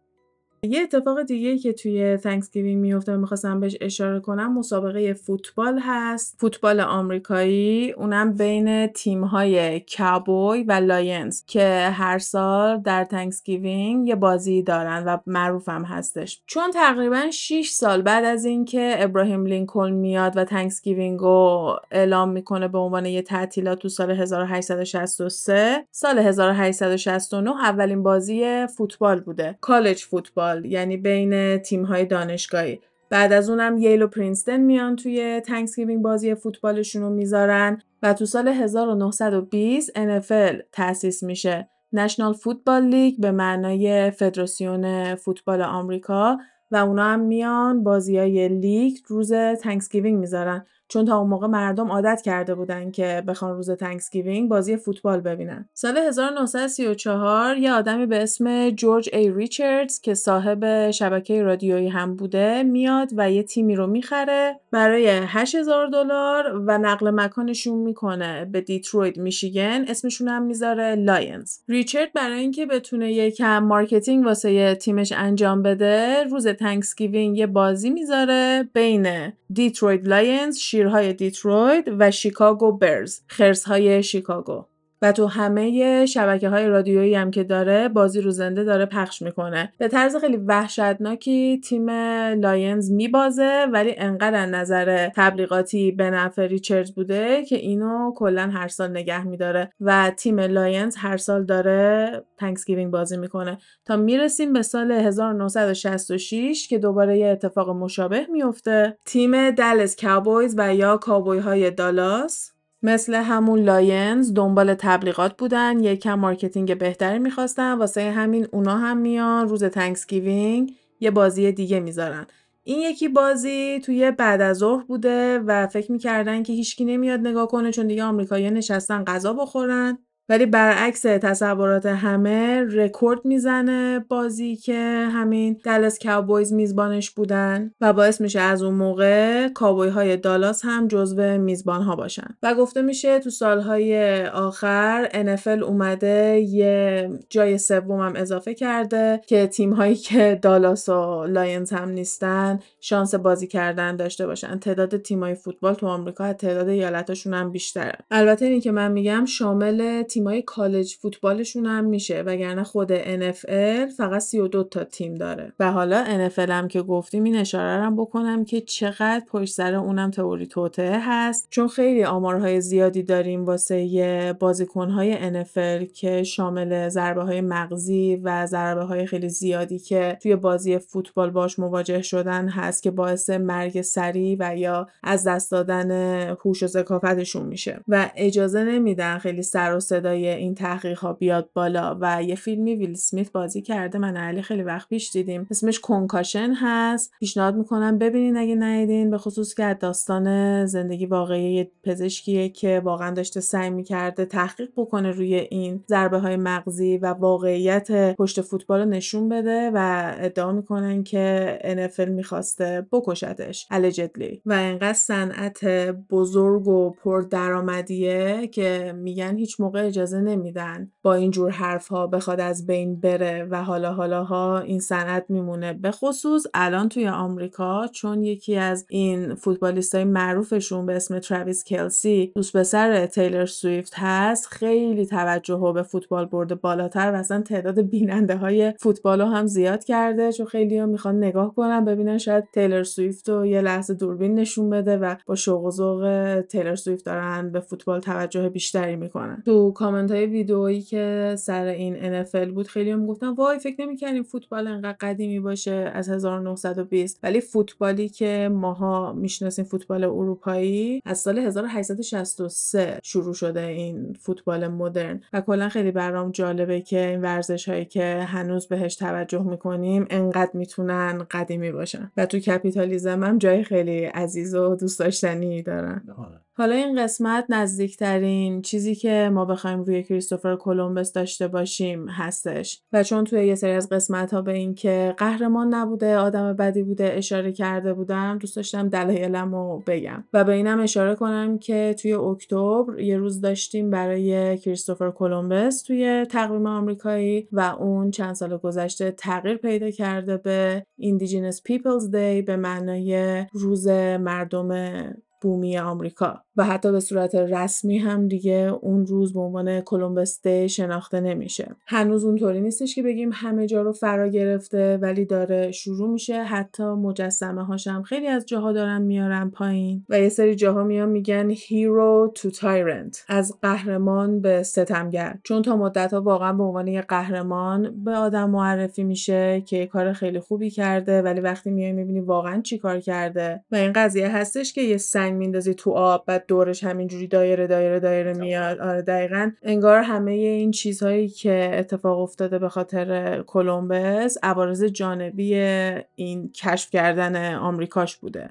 یه اتفاق دیگه که توی Thanksgiving میفته می‌خواستم بهش اشاره کنم مسابقه فوتبال هست. فوتبال آمریکایی اونم بین تیم‌های کابوی و Lions که هر سال در Thanksgiving یه بازی دارن و معروفم هستش. چون تقریبا 6 سال بعد از اینکه ابراهیم لینکلن میاد و Thanksgiving رو اعلام می‌کنه به عنوان یه تعطیلات تو سال 1863 سال 1869 اولین بازی فوتبال بوده. College Football. یعنی بین تیم‌های دانشگاهی. بعد از اونم Yale و Princeton میان توی Thanksgiving بازی فوتبالشون رو می‌ذارن و تو سال 1920 NFL تأسیس میشه. National Football League به معنای فدراسیون فوتبال آمریکا و اونا هم میان بازی های لیگ روز Thanksgiving می‌ذارن. چون تا اون موقع مردم عادت کرده بودن که بخوان روز Thanksgiving بازی فوتبال ببینن. سال 1934 یه آدمی به اسم جورج ای ریچاردز که صاحب شبکه رادیویی هم بوده میاد و یه تیمی رو می‌خره برای 8000 دلار و نقل مکانشون می‌کنه به دیترویت میشیگن اسمشون هم می‌ذاره Lions. ریچارد برای اینکه بتونه یکم marketing واسه تیمش انجام بده روز Thanksgiving یه بازی می‌ذاره بین Detroit Lions شیرهای دیترویت و Chicago Bears خرسهای شیکاگو. و تو همه شبکه های رادیویی هم که داره بازی رو زنده داره پخش می‌کنه. به طرز خیلی وحشتناکی تیم Lions میبازه ولی انقدر از نظر تبلیغاتی به نفع ریچرد بوده که اینو کلا هر سال نگه میداره. و تیم Lions هر سال داره Thanksgiving بازی می‌کنه. تا می‌رسیم به سال 1966 که دوباره یه اتفاق مشابه میفته تیم Dallas Cowboys و یا کاوبوی های دالاس مثل همون Lions دنبال تبلیغات بودن یکم marketing بهتری می‌خواستن واسه همین اونا هم میان روز Thanksgiving یه بازی دیگه می‌ذارن. این یکی بازی توی بعد از ظهر بوده و فکر می‌کردن که هیچکی نمیاد نگاه کنه چون دیگه آمریکایی‌ها نشستن غذا بخورن. ولی برعکس تصورات همه رکورد می‌زنه بازی که همین Dallas Cowboys میزبانش بودن و باعث میشه از اون موقع کاوبوی های دالاس هم جزو میزبان ها باشن. و گفته میشه تو سالهای آخر NFL اومده یه جای سوم هم اضافه کرده که تیم هایی که دالاس و Lions هم نیستن شانس بازی کردن داشته باشن. تعداد تیم های فوتبال تو آمریکا تعداد ایالتاشون هم بیشتره. البته اینی که من میگم شامل تیمای college football شون هم میشه وگرنه خود NFL فقط 32 تا تیم داره. و حالا NFL هم که گفتیم این اشاره هم بکنم که چقدر پشت سر اونم تئوری توته هست. چون خیلی آمارهای زیادی داریم واسه بازیکنهای NFL که شامل ضربه های مغزی و ضربه های خیلی زیادی که توی بازی فوتبال باش مواجه شدن هست که باعث مرگ سریع و یا از دست دادن هوش و ذکافتشون میشه. و اجازه نمیدن خیلی سر و صدای این تحقیق ها بیاد بالا و یه فیلمی ویل سمیت بازی کرده من علی خیلی وقت پیش دیدیم. اسمش کنکاشن هست. پیشنهاد می‌کنم ببینین اگه ندیدین به خصوص که داستان زندگی واقعی یه پزشکیه که واقعا داشته سعی می‌کرده تحقیق بکنه روی این ضربه های مغزی و واقعیت پشت فوتبال رو نشون بده و ادعا می‌کنن که NFL می‌خواسته بکشتش allegedly. و انقدر صنعت بزرگ و پردرآمدیه که میگن هیچ موقع اجازه نمیدن با این جور حرف ها بخواد از بین بره و حالا حالا ها این صنعت میمونه. به خصوص الان توی آمریکا چون یکی از این فوتبالیست های معروفشون به اسم تراویس کلسی دوست پسر تیلر سویفت هست خیلی توجه به فوتبال برده بالاتر و اصلا تعداد بیننده های فوتبال هم زیاد کرده چون خیلی ها می‌خوان نگاه کنن ببینن شاید تیلر سویفت رو یه لحظه دوربین نشون بده و با شوق و ذوق تیلر سویفت دارن به فوتبال توجه بیشتری می‌کنن. تو کامنت های ویدئویی که سر این NFL بود خیلی هم گفتن وای فکر نمی‌کردیم فوتبال انقدر قدیمی باشه از 1920 ولی فوتبالی که ماها می‌شناسیم فوتبال اروپایی از سال 1863 شروع شده این فوتبال مدرن. و کلا خیلی برام جالبه که این ورزش هایی که هنوز بهش توجه می‌کنیم انقدر می‌تونن قدیمی باشن. و تو کپیتالیزم هم جای خیلی عزیز و دوست داشتنی دارن. آره. حالا این قسمت نزدیکترین چیزی که ما بخوایم روی کریستوفر کلمبس داشته باشیم هستش. و چون توی یه سری از قسمت ها به این که قهرمان نبوده آدم بدی بوده اشاره کرده بودم دوست داشتم دلایلم رو بگم. و به اینم اشاره کنم که توی اکتبر یه روز داشتیم برای کریستوفر کلمبس توی تقویم آمریکایی و اون چند سال گذشته تغییر پیدا کرده به Indigenous Peoples Day به معنای روز مردم بومی آمریکا و حتی به صورت رسمی هم دیگه اون روز به عنوان Columbus Day شناخته نمیشه. هنوز اونطوری نیستش که بگیم همه جا رو فرا گرفته ولی داره شروع میشه. حتی مجسمه هاشم خیلی از جاها دارن میارن پایین و یه سری جاها میان میگن hero to tyrant از قهرمان به ستمگر. چون تا مدت ها واقعا به عنوان یه قهرمان به آدم معرفی میشه که کار خیلی خوبی کرده ولی وقتی میای می‌بینی واقعا چی کار کرده و این قضیه هستش که یه سنگ میندازی تو آب بعد دورش همینجوری دایره دایره دایره میاد. آره دقیقا. انگار همه این چیزهایی که اتفاق افتاده به خاطر کلمبس عوارض جانبی این کشف کردن آمریکاش بوده.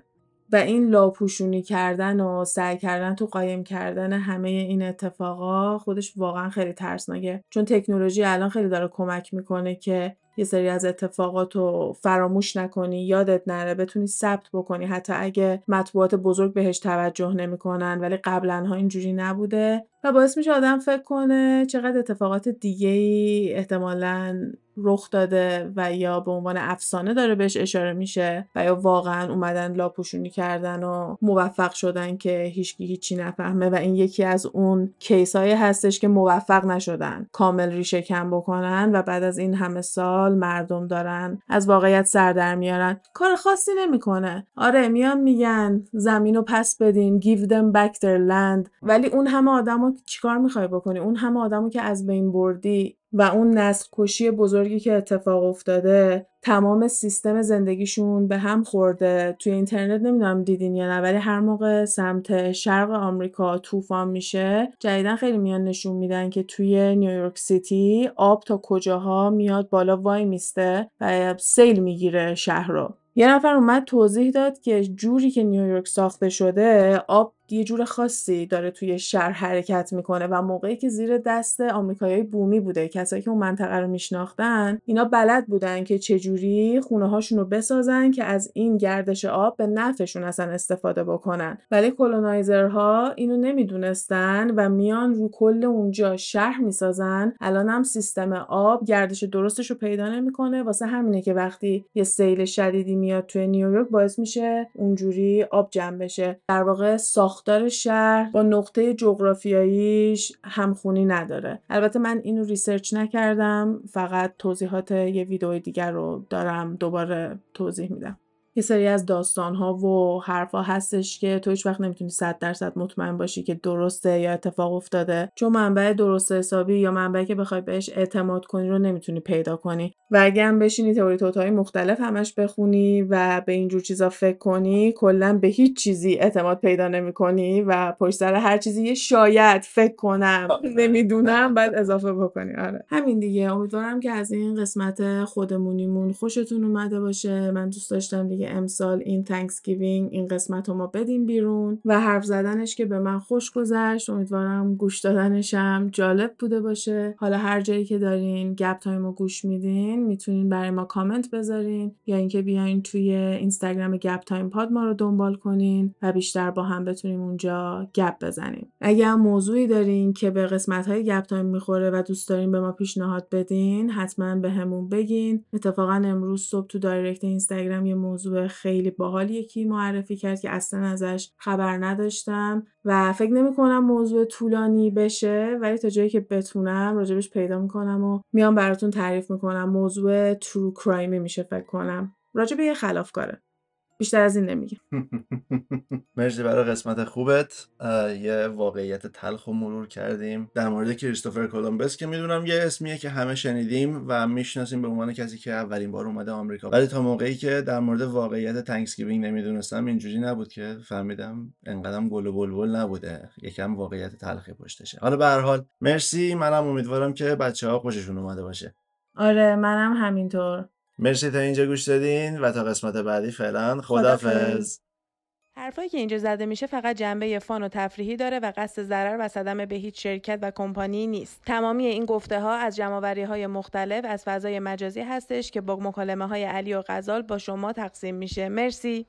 و این لاپوشونی کردن و سعی کردن تو قایم کردن همه این اتفاقا خودش واقعا خیلی ترسناکه. چون تکنولوژی الان خیلی داره کمک می‌کنه که یه سری از اتفاقات رو فراموش نکنی یادت نره بتونی ثبت بکنی. حتی اگه مطبوعات بزرگ بهش توجه نمی‌کنن ولی قبلا ها اینجوری نبوده. و باعث میشه آدم فکر کنه چقدر اتفاقات دیگه ای احتمالا رخ داده و یا به عنوان افسانه داره بهش اشاره میشه و یا واقعا اومدن لاپوشونی کردن و موفق شدن که هیچکی هیچی نفهمه و این یکی از اون کیس های هستش که موفق نشدن کامل ریشه کم بکنن و بعد از این همه سال مردم دارن از واقعیت سر در میارن. کار خاصی نمی‌کنه. آره میان میگن زمین رو پس بدین give them back their land. ولی اون همه آدمو چیکار می‌خوای بکنی؟ اون همه آدمو که از بین بردی و اون نسل کشی بزرگی که اتفاق افتاده تمام سیستم زندگیشون به هم خورده. توی اینترنت نمی‌دونم دیدین یا نه ولی هر موقع سمت شرق آمریکا طوفان میشه جدیدا خیلی میان نشون میدن که توی نیویورک سیتی آب تا کجاها میاد بالا وای میسته و سیل می‌گیره شهر رو. یه نفر اومد توضیح داد که جوری که نیویورک ساخته شده آب یه جور خاصی داره توی شهر حرکت می‌کنه و موقعی که زیر دست آمریکایای بومی بوده کسایی که اون منطقه رو میشناختن اینا بلد بودن که چجوری خونه هاشون رو بسازن که از این گردش آب به نفعشون اصلا استفاده بکنن. ولی کلونایزرها اینو نمی‌دونستن و میان رو کل اونجا شهر می‌سازن. الان هم سیستم آب گردش درستش رو پیدا نمی‌کنه. واسه همینه که وقتی یه سیل شدیدی میاد توی نیویورک باعث میشه اونجوری آب جمع بشه. در واقع ساخت ساختار شهر با نقطه جغرافیاییش همخونی نداره. البته من اینو research نکردم فقط توضیحات یه ویدیو دیگر رو دارم دوباره توضیح میدم. یه سری از داستان ها و حرفا هستش که تو هیچ وقت نمی‌تونی صد درصد مطمئن باشی که درسته یا اتفاق افتاده. چون منبع درست حسابی یا منبعی که بخوای بهش اعتماد کنی رو نمی‌تونی پیدا کنی. و اگه هم بشینی تئوری توطئه‌های مختلف همش بخونی و به اینجور چیزا فکر کنی کلا به هیچ چیزی اعتماد پیدا نمی‌کنی و پشت سر هر چیزی یه شاید فکر کنم نمی‌دونم بعد اضافه بکنی. آره. همین دیگه. امیدوارم که از این قسمت خودمونیمون خوشتون اومده باشه. من دوست داشتم دیگه امسال این Thanksgiving این قسمت رو ما بدیم بیرون و حرف زدنش که به من خوش گذشت. امیدوارم گوش دادنشم جالب بوده باشه. حالا هر جایی که دارین گپ تایم رو گوش میدین می‌تونین برای ما کامنت بذارین یا اینکه بیاین توی اینستاگرام گپ تایم پاد ما رو دنبال کنین و بیشتر با هم بتونیم اونجا گپ بزنیم. هم موضوعی دارین که به قسمت های گپ تایم می‌خوره و دوست دارین به ما پیشنهاد بدین حتما بهمون بگین. اتفاقا امروز صبح تو direct اینستاگرام یه موضوع خیلی باحال یکی معرفی کرد که اصلا ازش خبر نداشتم و فکر نمی کنم موضوع طولانی بشه ولی تا جایی که بتونم راجبش پیدا می‌کنم و میام براتون تعریف می‌کنم موضوع true crime ی میشه فکر کنم. راجب یه خلافکاره. بیشتر از این نمیگم مرسی برای قسمت خوبت. یه واقعیت تلخ و مرور کردیم. در مورد کریستوفر کولومبس که می‌دونم یه اسمیه که همه شنیدیم و می‌شناسیم به عنوان کسی که اولین بار اومده آمریکا. ولی تا موقعی که در مورد واقعیت Thanksgiving نمی‌دونستم اینجوری نبود که فهمیدم انقدرم گل و بلبل نبوده. یکم واقعیت تلخی پشتشه. حالا به هر حال مرسی. منم امیدوارم که بچه ها خوششون اومده باشه. آره منم همینطور. مرسی تا اینجا گوش دادین و تا قسمت بعدی فعلا خدافظ حرفایی که اینجا زده میشه فقط جنبه فان و تفریحی داره و قصد ضرر و صدمه به هیچ شرکت و کمپانی نیست. تمامی این گفته ها از جمعآوری های مختلف از فضای مجازی هستش که با مکالمه های علی و غزال با شما تقسیم میشه. مرسی.